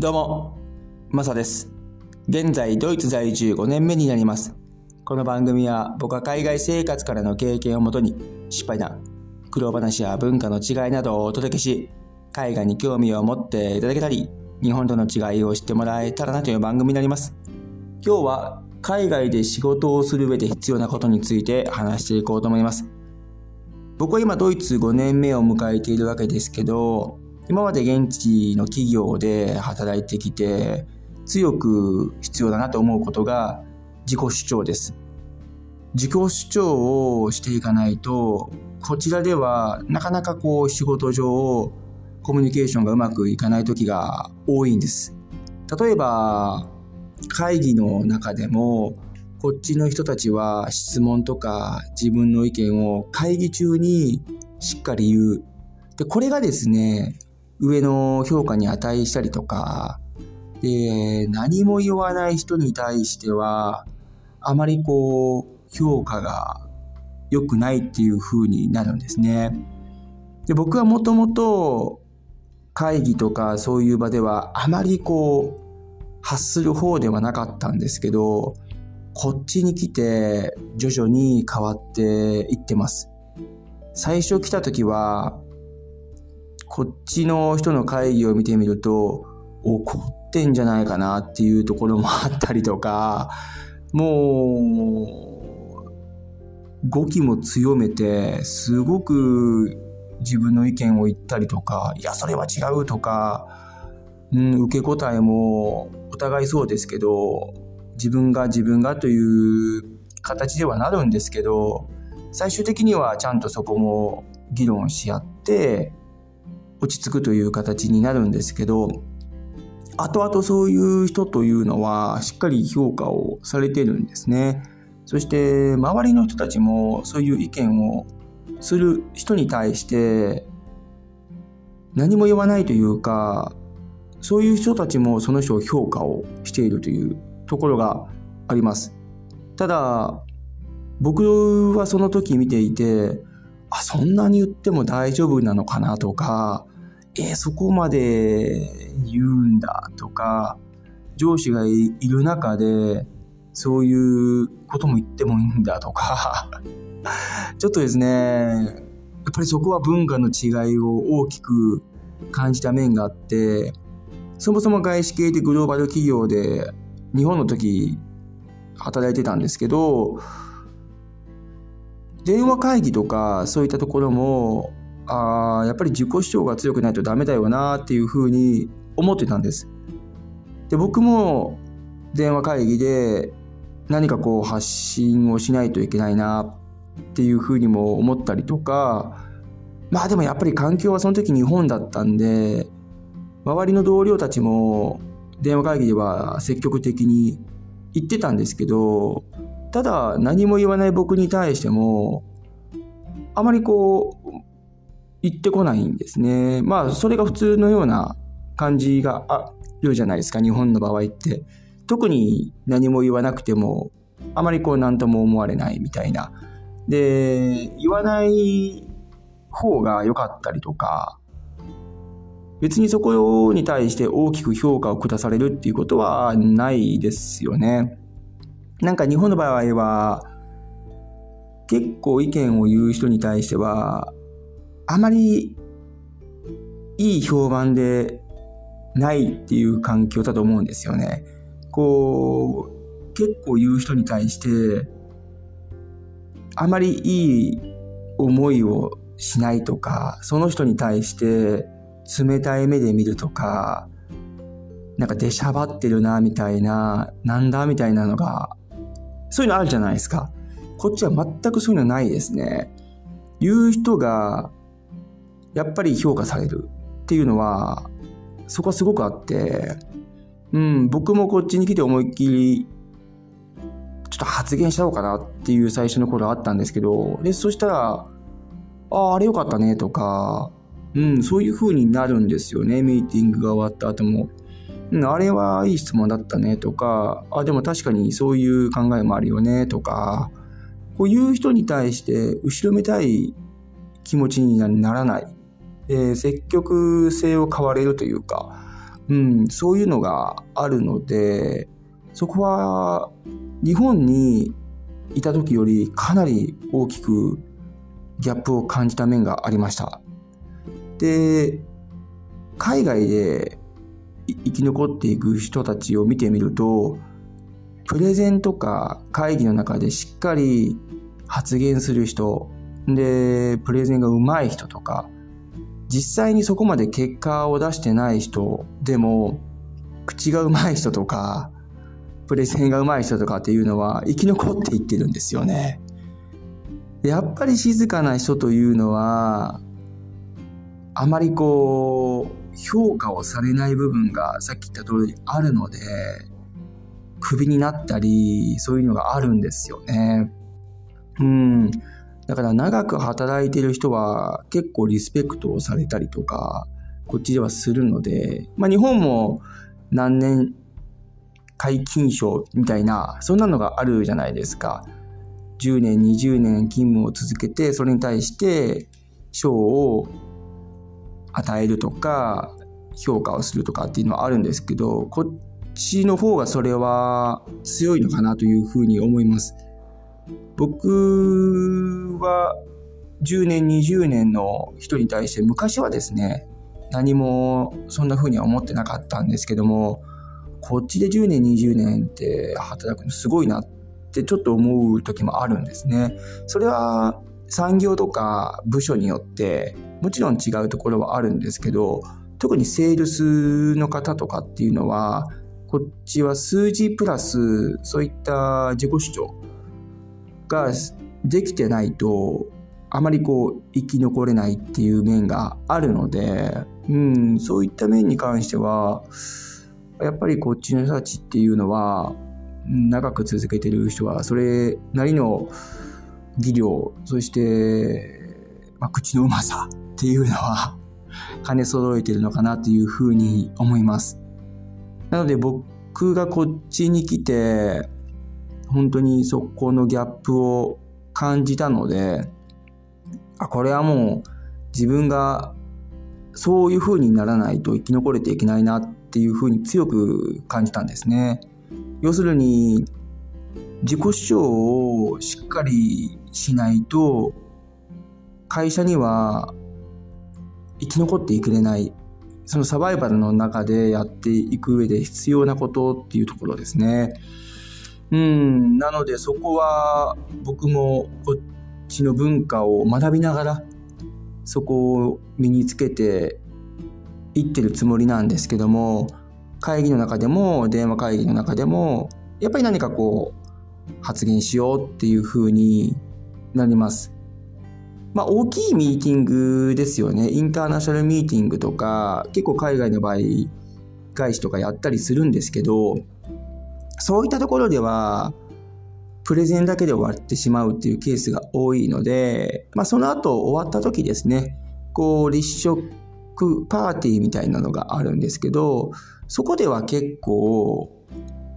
どうも、マサです。現在、ドイツ在住5年目になります。この番組は僕は海外生活からの経験をもとに失敗談、苦労話や文化の違いなどをお届けし、海外に興味を持っていただけたり、日本との違いを知ってもらえたらなという番組になります。今日は海外で仕事をする上で必要なことについて話していこうと思います。僕は今ドイツ5年目を迎えているわけですけど、今まで現地の企業で働いてきて、強く必要だなと思うことが自己主張です。自己主張をしていかないと、こちらではなかなかこう仕事上コミュニケーションがうまくいかない時が多いんです。例えば、会議の中でも、こっちの人たちは質問とか自分の意見を会議中にしっかり言う。で、これがですね、上の評価に値したりとか、で、何も言わない人に対しては、あまりこう、評価が良くないっていう風になるんですね。で、僕はもともと会議とかそういう場ではあまりこう、発する方ではなかったんですけど、こっちに来て徐々に変わっていってます。最初来た時は、こっちの人の会議を見てみると、怒ってんじゃないかなっていうところもあったりとか、もう、語気も強めて、すごく自分の意見を言ったりとか、いや、それは違うとか、うん、受け答えもお互いそうですけど、自分が自分がという形ではなるんですけど、最終的にはちゃんとそこも議論し合って、落ち着くという形になるんですけど、後々そういう人というのはしっかり評価をされてるんですね。そして周りの人たちもそういう意見をする人に対して何も言わないというか、そういう人たちもその人を評価をしているというところがあります。ただ、僕はその時見ていて、あ、そんなに言っても大丈夫なのかなとか、えーそこまで言うんだとか、上司がいる中で、そういうことも言ってもいいんだとか、ちょっとですね、やっぱりそこは文化の違いを大きく感じた面があって、そもそも外資系でグローバル企業で日本の時働いてたんですけど、電話会議とかそういったところも、あやっぱり自己主張が強くないとダメだよなっていうふうに思ってたんです。で、僕も電話会議で何かこう発信をしないといけないなっていうふうにも思ったりとか、まあでもやっぱり環境はその時日本だったんで、周りの同僚たちも電話会議では積極的に言ってたんですけど、ただ何も言わない僕に対しても、あまりこう、言ってこないんですね。まあそれが普通のような感じがあるじゃないですか、日本の場合って。特に何も言わなくても、あまりこう何とも思われないみたいな。で、言わない方が良かったりとか、別にそこに対して大きく評価を下されるっていうことはないですよね。なんか日本の場合は、結構意見を言う人に対しては、あまりいい評判でないっていう環境だと思うんですよね。こう、結構言う人に対して、あまりいい思いをしないとか、その人に対して冷たい目で見るとか、なんか出しゃばってるな、みたいな、なんだ、みたいなのが、そういうのあるじゃないですか。こっちは全くそういうのないですね。言う人が、やっぱり評価されるっていうのは、そこはすごくあって、うん、僕もこっちに来て思いっきり、ちょっと発言しちゃおうかなっていう最初の頃あったんですけど、で、そしたら、ああ、あれよかったねとか、うん、そういう風になるんですよね、ミーティングが終わった後も。うん、あれはいい質問だったねとか、あ、でも確かにそういう考えもあるよねとか、こういう人に対して後ろめたい気持ちにならない、えー積極性を買われるというか、うん、そういうのがあるので、そこは日本にいた時よりかなり大きくギャップを感じた面がありました。で、海外で生き残っていく人たちを見てみると、プレゼンとか会議の中でしっかり発言する人、で、プレゼンが上手い人とか、実際にそこまで結果を出してない人でも、口が上手い人とか、プレゼンが上手い人とかっていうのは生き残っていってるんですよね。やっぱり静かな人というのは、あまりこう、評価をされない部分がさっき言った通りあるので、クビになったり、そういうのがあるんですよね。うん。だから長く働いてる人は結構リスペクトをされたりとか、こっちではするので、まあ日本も何年解禁賞みたいな、そんなのがあるじゃないですか。10年、20年勤務を続けて、それに対して賞を与えるとか、評価をするとかっていうのはあるんですけど、こっちの方がそれは強いのかなというふうに思います。僕は10年、20年の人に対して昔はですね、何もそんな風には思ってなかったんですけども、こっちで10年、20年って働くのすごいなってちょっと思う時もあるんですね。それは産業とか部署によってもちろん違うところはあるんですけど、特にセールスの方とかっていうのは、こっちは数字プラスそういった自己主張ができてないと、あまりこう生き残れないっていう面があるので、うん、そういった面に関しては、やっぱりこっちの人たちっていうのは、長く続けてる人は、それなりの技量、そして、まあ、口のうまさ っていうのは兼ね揃えてるのかなというふうに思います。なので僕がこっちに来て、本当にそこのギャップを感じたので、あ、これはもう自分がそういう風にならないと生き残れていけないなっていう風に強く感じたんですね。要するに、自己主張をしっかりしないと、会社には生き残っていくれない。そのサバイバルの中でやっていく上で必要なことっていうところですね。うん、なのでそこは僕もこっちの文化を学びながらそこを身につけていってるつもりなんですけども会議の中でも電話会議の中でもやっぱり何かこう発言しようっていう風になります。まあ大きいミーティングですよね。インターナショナルミーティングとか結構海外の場合外資とかやったりするんですけどそういったところでは、プレゼンだけで終わってしまうっていうケースが多いので、まあ、その後終わった時ですね、こう、立食パーティーみたいなのがあるんですけど、そこでは結構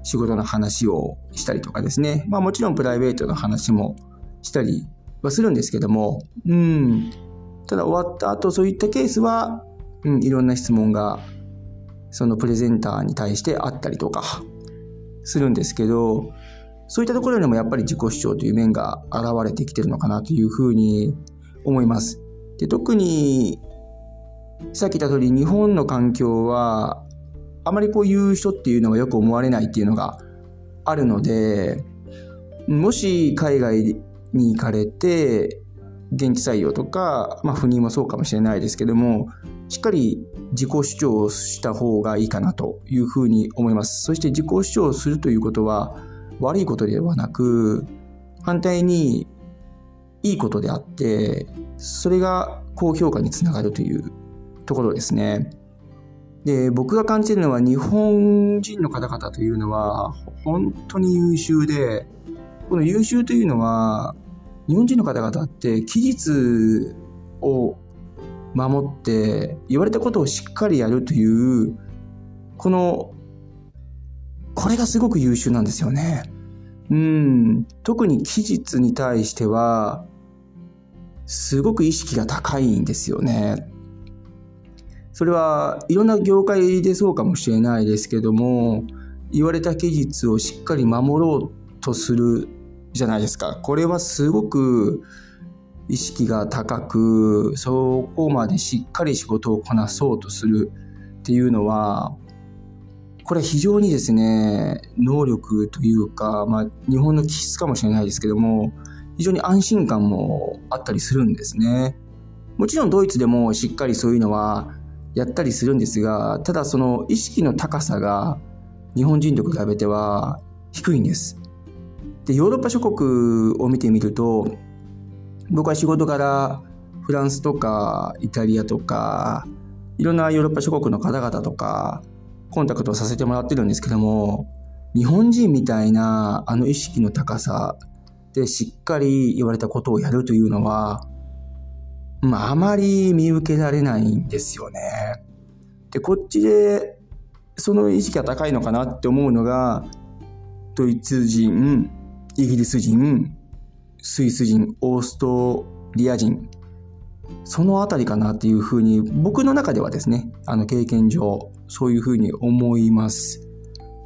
仕事の話をしたりとかですね、まあもちろんプライベートの話もしたりはするんですけども、うん、ただ終わった後そういったケースは、うん、いろんな質問がそのプレゼンターに対してあったりとか、するんですけど、そういったところにもやっぱり自己主張という面が現れてきてるのかなというふうに思います。で特に、さっき言った通り日本の環境は、あまりこういう人っていうのがよく思われないっていうのがあるので、もし海外に行かれて、現地採用とか、まあ、赴任もそうかもしれないですけども、しっかり自己主張をした方がいいかなというふうに思います。そして自己主張するということは悪いことではなく、反対にいいことであって、それが高評価につながるというところですね。で、僕が感じてるのは日本人の方々というのは本当に優秀で、この優秀というのは日本人の方々って期日を守って言われたことをしっかりやるというこのこれがすごく優秀なんですよね。うん。特に期日に対しては、すごく意識が高いんですよね。それはいろんな業界でそうかもしれないですけども、言われた期日をしっかり守ろうとするじゃないですか。これはすごく意識が高く、そこまでしっかり仕事をこなそうとするっていうのは、これ非常にですね、能力というか、まあ、日本の気質かもしれないですけども、非常に安心感もあったりするんですね。もちろんドイツでもしっかりそういうのはやったりするんですが、ただその意識の高さが日本人と比べては低いんです。で、ヨーロッパ諸国を見てみると、僕は仕事からフランスとかイタリアとか、いろんなヨーロッパ諸国の方々とか、コンタクトさせてもらってるんですけども、日本人みたいなあの意識の高さでしっかり言われたことをやるというのは、まあ、あまり見受けられないんですよね。で、こっちでその意識が高いのかなって思うのが、ドイツ人、イギリス人、スイス人、オーストリア人、そのあたりかなっていうふうに、僕の中ではですね、あの経験上、そういうふうに思います。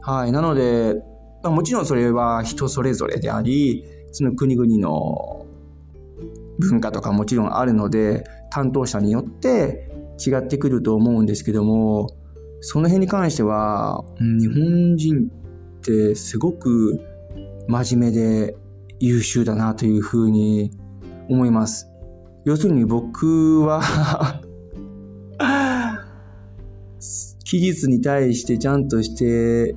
はい。なので、まもちろんそれは人それぞれであり、その国々の文化とかもちろんあるので、担当者によって違ってくると思うんですけども、その辺に関しては、日本人ってすごく真面目で優秀だなというふうに思います。要するに僕は期日に対してちゃんとして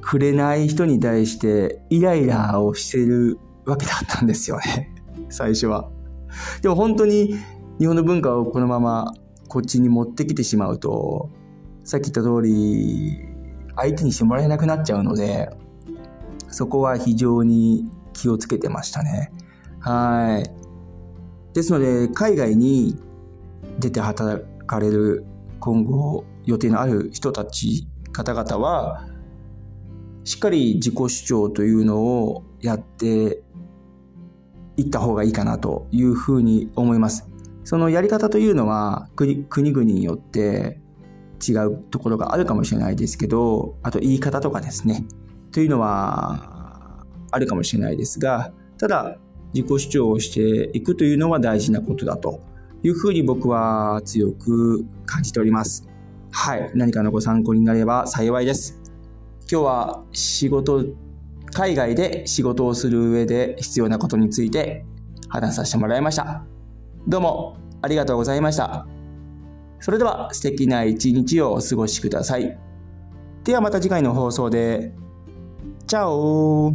くれない人に対してイライラをしてるわけだったんですよね。最初は。でも本当に日本の文化をこのままこっちに持ってきてしまうと、さっき言った通り、相手にしてもらえなくなっちゃうので、そこは非常に気をつけてましたね。はい。ですので、海外に出て働かれる今後予定のある人たち、方々は、しっかり自己主張というのをやって行った方がいいかなというふうに思います。そのやり方というのは国々によって違うところがあるかもしれないですけど、あと言い方とかですね、というのはあるかもしれないですが、ただ自己主張をしていくというのは大事なことだというふうに僕は強く感じております。はい。何かのご参考になれば幸いです。今日は仕事海外で仕事をする上で必要なことについて話させてもらいました。どうもありがとうございました。それでは素敵な一日をお過ごしください。ではまた次回の放送で。チャオ